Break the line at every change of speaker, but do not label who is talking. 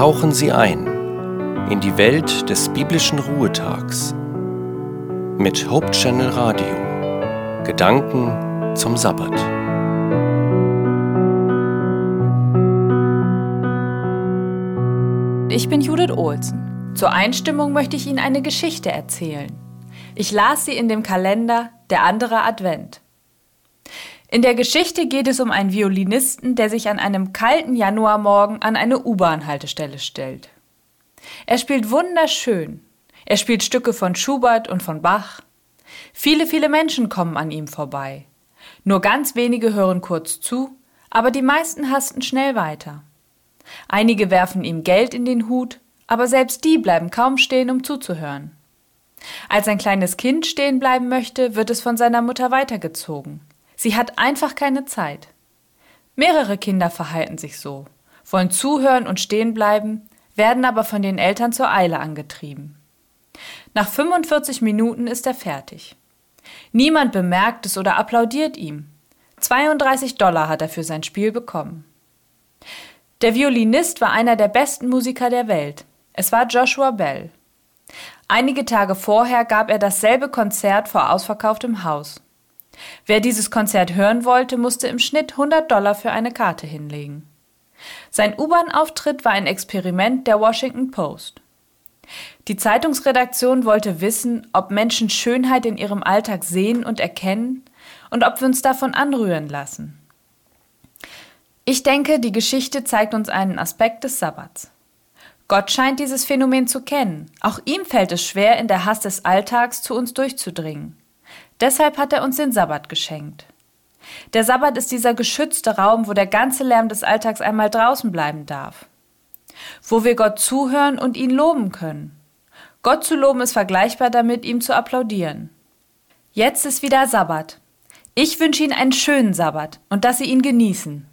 tauchen Sie ein in die Welt des biblischen Ruhetags mit Hope Channel Radio. Gedanken zum Sabbat.
Ich bin Judith Olsen. Zur Einstimmung möchte ich Ihnen eine Geschichte erzählen. Ich las sie in dem Kalender Der andere Advent. In der Geschichte geht es um einen Violinisten, der sich an einem kalten Januarmorgen an eine U-Bahn-Haltestelle stellt. Er spielt wunderschön. Er spielt Stücke von Schubert und von Bach. Viele, viele Menschen kommen an ihm vorbei. Nur ganz wenige hören kurz zu, aber die meisten hasten schnell weiter. Einige werfen ihm Geld in den Hut, aber selbst die bleiben kaum stehen, um zuzuhören. Als ein kleines Kind stehen bleiben möchte, wird es von seiner Mutter weitergezogen. Sie hat einfach keine Zeit. Mehrere Kinder verhalten sich so, wollen zuhören und stehen bleiben, werden aber von den Eltern zur Eile angetrieben. Nach 45 Minuten ist er fertig. Niemand bemerkt es oder applaudiert ihm. 32 Dollar hat er für sein Spiel bekommen. Der Violinist war einer der besten Musiker der Welt. Es war Joshua Bell. Einige Tage vorher gab er dasselbe Konzert vor ausverkauftem Haus. Wer dieses Konzert hören wollte, musste im Schnitt 100 Dollar für eine Karte hinlegen. Sein U-Bahn-Auftritt war ein Experiment der Washington Post. Die Zeitungsredaktion wollte wissen, ob Menschen Schönheit in ihrem Alltag sehen und erkennen und ob wir uns davon anrühren lassen. Ich denke, die Geschichte zeigt uns einen Aspekt des Sabbats. Gott scheint dieses Phänomen zu kennen. Auch ihm fällt es schwer, in der Hass des Alltags zu uns durchzudringen. Deshalb hat er uns den Sabbat geschenkt. Der Sabbat ist dieser geschützte Raum, wo der ganze Lärm des Alltags einmal draußen bleiben darf. Wo wir Gott zuhören und ihn loben können. Gott zu loben ist vergleichbar damit, ihm zu applaudieren. Jetzt ist wieder Sabbat. Ich wünsche Ihnen einen schönen Sabbat und dass Sie ihn genießen.